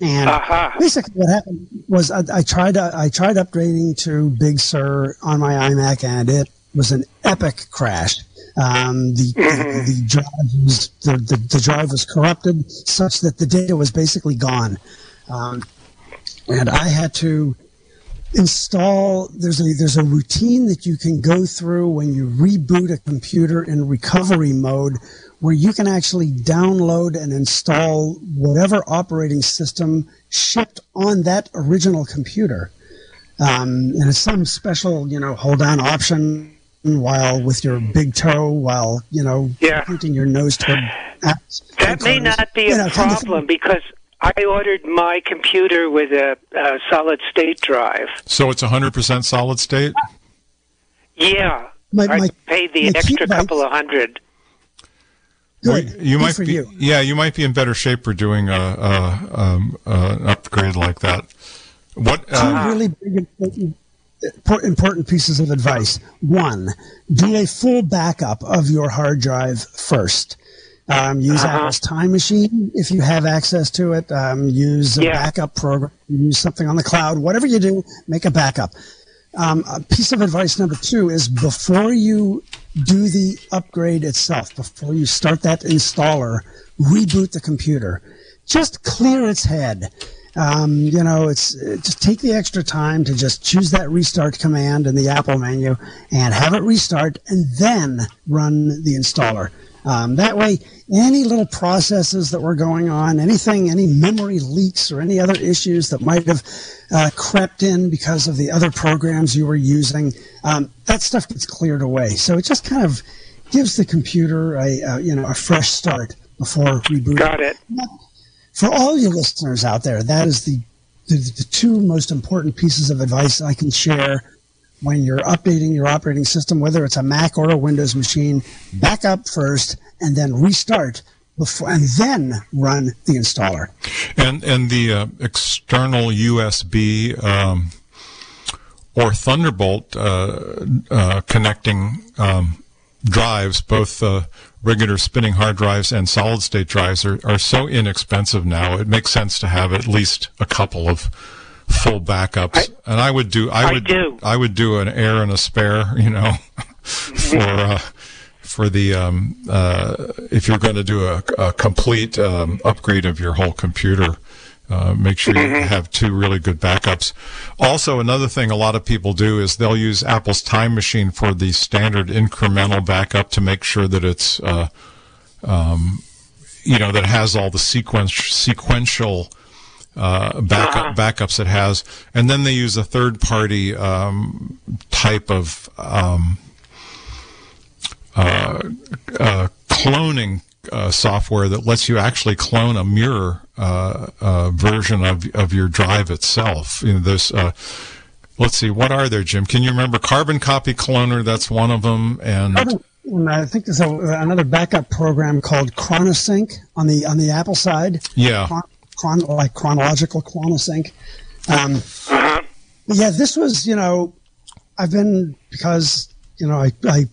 And uh-huh. basically, what happened was I, I tried uh, I tried upgrading to Big Sur on my iMac, and it was an epic crash. Um, the, mm-hmm. [LAUGHS] the, the, drive was, the, the, the, drive was corrupted such that the data was basically gone. Um, and I had to install there's a there's a routine that you can go through when you reboot a computer in recovery mode where you can actually download and install whatever operating system shipped on that original computer. Um, and it's some special, you know, hold down option while with your big toe, while, you know, yeah. pointing your nose toward apps. That may not be you a know, problem kind of because I ordered my computer with a, a solid state drive. So it's 100% solid state? Yeah. My, my, I paid the extra couple of hundred. Good. You Good might be, you. yeah, you might be in better shape for doing a, a um, uh, an upgrade like that. What two uh, really big important, important pieces of advice? One, do a full backup of your hard drive first. Um, use uh-huh. Apple's Time Machine if you have access to it. Um, use a yeah. backup program. Use something on the cloud. Whatever you do, make a backup. Um, a piece of advice number two is before you do the upgrade itself before you start that installer. Reboot the computer. Just clear its head. Um, you know, it's just take the extra time to just choose that restart command in the Apple menu and have it restart, and then run the installer. Um, that way, any little processes that were going on, anything, any memory leaks or any other issues that might have uh, crept in because of the other programs you were using, um, that stuff gets cleared away. So it just kind of gives the computer a, you know a fresh start before rebooting. Got it. For all you listeners out there, that is the, the, the two most important pieces of advice I can share when you're updating your operating system, whether it's a Mac or a Windows machine, back up first and then restart before, and then run the installer. And and the uh, external USB um, or Thunderbolt uh, uh, connecting um, drives, both uh, regular spinning hard drives and solid state drives, are, are so inexpensive now. It makes sense to have at least a couple of full backups. I, and I would do I, I would do. I would do an heir and a spare, you know, [LAUGHS] for uh, for the um, uh, if you're going to do a, a complete um, upgrade of your whole computer. Uh, make sure you mm-hmm. have two really good backups. Also, another thing a lot of people do is they'll use Apple's Time Machine for the standard incremental backup to make sure that it's uh, um, you know, that has all the sequence sequential uh, backup uh-huh. backups it has, and then they use a third party um, type of um, cloning uh, software that lets you actually clone a mirror uh, uh, version of of your drive itself. You know, there's let's see, what are there, Jim? Can you remember Carbon Copy Cloner? That's one of them, and. I think there's a, another backup program called Chronosync on the on the Apple side. Yeah, chron- like chronological Chronosync. Um, uh-huh. Yeah, this was you know, I've been because you know I I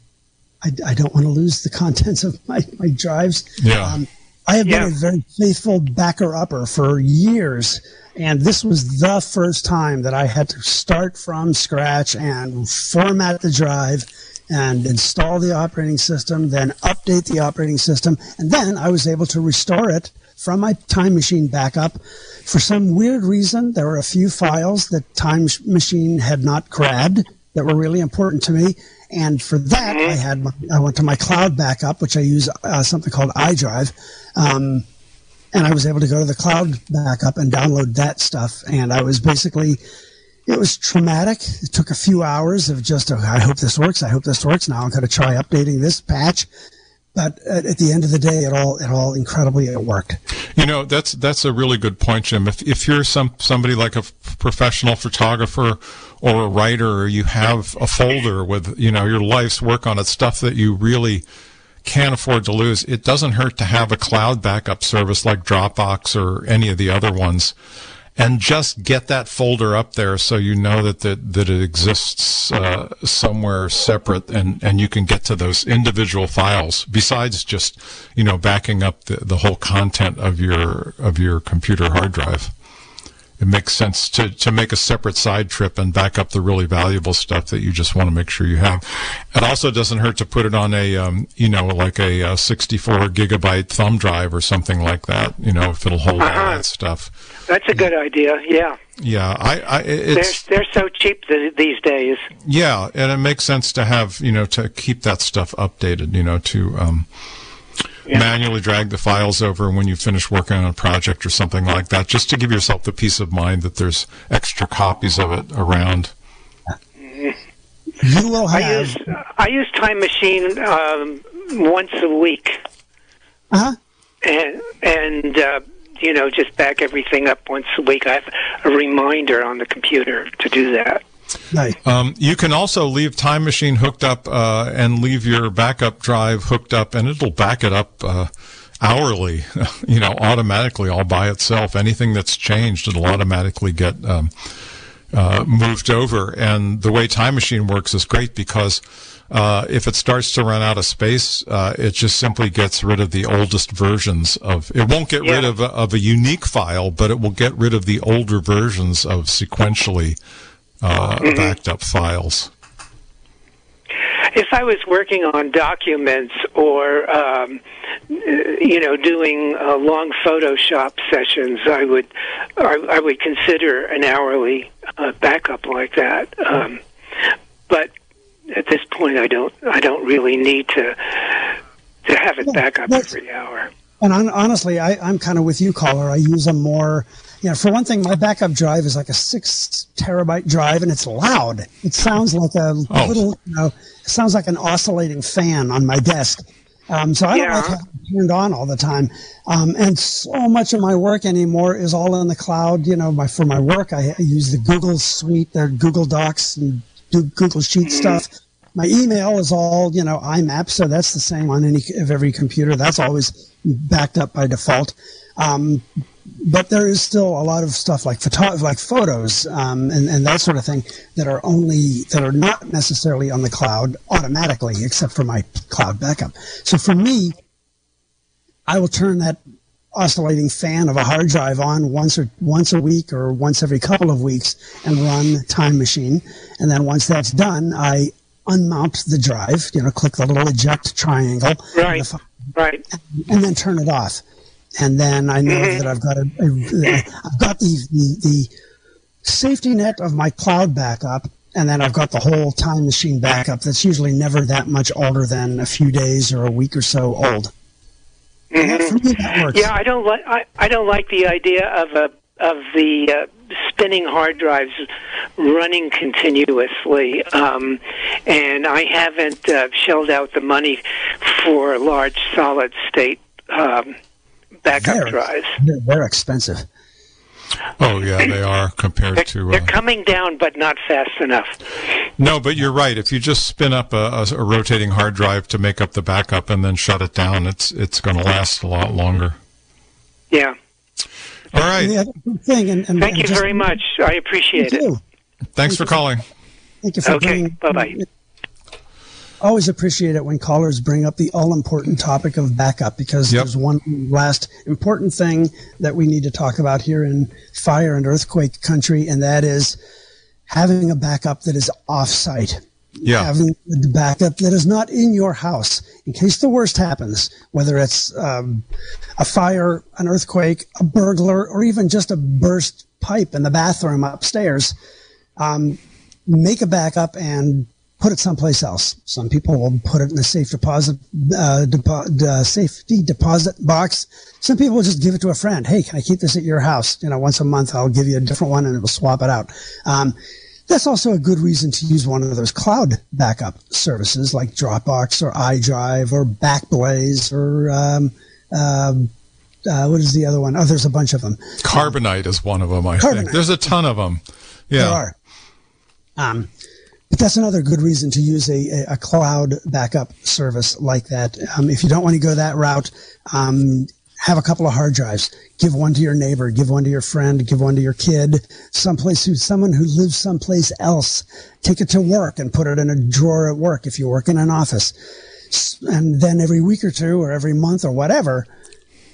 I, I don't want to lose the contents of my my drives. Yeah. Um, I have yeah. been a very faithful backer upper for years, and this was the first time that I had to start from scratch and format the drive and install the operating system, then update the operating system, and then I was able to restore it from my Time Machine backup. For some weird reason, there were a few files that Time Machine had not grabbed that were really important to me. And for that, I mm-hmm. had my, I went to my cloud backup, which I use uh, something called iDrive, um, and I was able to go to the cloud backup and download that stuff. And I was basically, it was traumatic. It took a few hours of just, oh, I hope this works. I hope this works. Now I'm going to try updating this patch but at, the end of the day, it all it all incredibly it worked. You know, that's that's a really good point, Jim. If if you're some somebody like a professional photographer or a writer, or you have a folder with you know your life's work on it, stuff that you really can't afford to lose, it doesn't hurt to have a cloud backup service like Dropbox or any of the other ones and just get that folder up there so you know that that, that it exists uh, somewhere separate and, and you can get to those individual files besides just you know backing up the, the whole content of your of your computer hard drive it makes sense to, to make a separate side trip and back up the really valuable stuff that you just want to make sure you have. It also doesn't hurt to put it on a, um, you know, like a, a, 64 gigabyte thumb drive or something like that, you know, if it'll hold uh-huh. all that stuff. That's a good idea. Yeah. Yeah, I, I it's, they're they're so cheap th- these days. Yeah, and it makes sense to have you know to keep that stuff updated. You know to um, yeah. manually drag the files over when you finish working on a project or something like that, just to give yourself the peace of mind that there's extra copies of it around. You will have. I use, I use Time Machine um, once a week. Uh huh. And and. Uh, you know, just back everything up once a week. I have a reminder on the computer to do that. Nice. Um, you can also leave Time Machine hooked up uh, and leave your backup drive hooked up, and it'll back it up uh, hourly, [LAUGHS] you know, automatically all by itself. Anything that's changed, it'll automatically get um, uh, moved over. And the way Time Machine works is great because uh, if it starts to run out of space, uh, it just simply gets rid of the oldest versions of. It won't get yeah. rid of a, of a unique file, but it will get rid of the older versions of sequentially uh, mm-hmm. backed up files. If I was working on documents or um, you know doing uh, long Photoshop sessions, I would I, I would consider an hourly uh, backup like that. Um, but at this point, I don't I don't really need to to have it back up every hour. And honestly, I, I'm kind of with you, caller. I use a more. You know, for one thing, my backup drive is like a six terabyte drive, and it's loud. It sounds like a oh. little, you know, it sounds like an oscillating fan on my desk. Um, so I don't like having it turned on all the time. Um, and so much of my work anymore is all in the cloud. You know, my for my work, I, I use the Google Suite, their Google Docs and do Google Sheet stuff. My email is all, you know, IMAP, so that's the same on any of every computer. That's always backed up by default. Um, but there is still a lot of stuff like photo, like photos um, and, and that sort of thing that are only that are not necessarily on the cloud automatically, except for my cloud backup. So for me, I will turn that oscillating fan of a hard drive on once or once a week or once every couple of weeks and run Time Machine. And then once that's done, I unmount the drive. You know, click the little eject triangle. Right. The, right. And then turn it off. And then I know mm-hmm. that I've got a, a I've got the, the the safety net of my cloud backup and then I've got the whole time machine backup that's usually never that much older than a few days or a week or so old. Mm-hmm. Yeah, I don't like I, I don't like the idea of a of the uh, spinning hard drives running continuously, um, and I haven't uh, shelled out the money for large solid state um, backup they're, drives. They're, they're expensive. Oh yeah, they are compared they're, to. Uh, they're coming down, but not fast enough. No, but you're right. If you just spin up a, a, a rotating hard drive to make up the backup and then shut it down, it's it's going to last a lot longer. Yeah. All right. thing, and, and, Thank and you very much. I appreciate it. Thanks Thank for calling. Thank you for okay. Bye bye. Always appreciate it when callers bring up the all important topic of backup because yep. there's one last important thing that we need to talk about here in fire and earthquake country, and that is having a backup that is offsite. Yeah. Having the backup that is not in your house in case the worst happens, whether it's um, a fire, an earthquake, a burglar, or even just a burst pipe in the bathroom upstairs. Um, make a backup and put it someplace else. Some people will put it in a safe deposit, uh, depo- uh, safety deposit box. Some people will just give it to a friend. Hey, can I keep this at your house? You know, once a month, I'll give you a different one and it will swap it out. Um, that's also a good reason to use one of those cloud backup services like Dropbox or iDrive or Backblaze or, um, um, uh, what is the other one? Oh, there's a bunch of them. Carbonite is one of them, I Carbonite. think. There's a ton of them. Yeah. There are. Um, but that's another good reason to use a, a cloud backup service like that. Um, if you don't want to go that route, um, have a couple of hard drives. Give one to your neighbor, give one to your friend, give one to your kid, someplace who, someone who lives someplace else. Take it to work and put it in a drawer at work if you work in an office. And then every week or two or every month or whatever,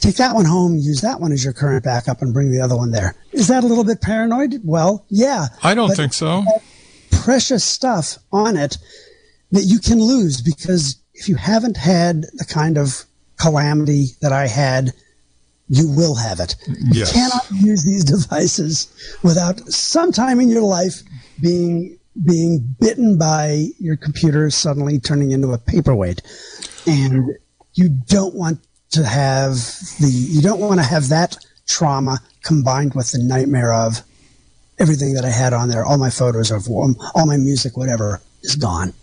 take that one home, use that one as your current backup and bring the other one there. Is that a little bit paranoid? Well, yeah. I don't think so precious stuff on it that you can lose because if you haven't had the kind of calamity that I had, you will have it. Yes. You cannot use these devices without sometime in your life being being bitten by your computer suddenly turning into a paperweight. And you don't want to have the you don't want to have that trauma combined with the nightmare of everything that I had on there, all my photos of all my music, whatever, is gone.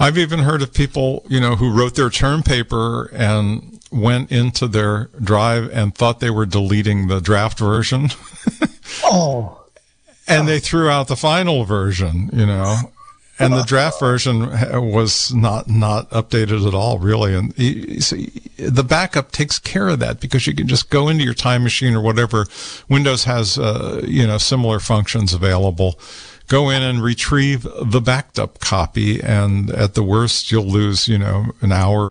I've even heard of people, you know, who wrote their term paper and went into their drive and thought they were deleting the draft version. [LAUGHS] oh. And oh. they threw out the final version, you know and the draft version was not not updated at all, really. And the backup takes care of that because you can just go into your time machine or whatever. Windows has uh, you know similar functions available. Go in and retrieve the backed up copy, and at the worst, you'll lose you know an hour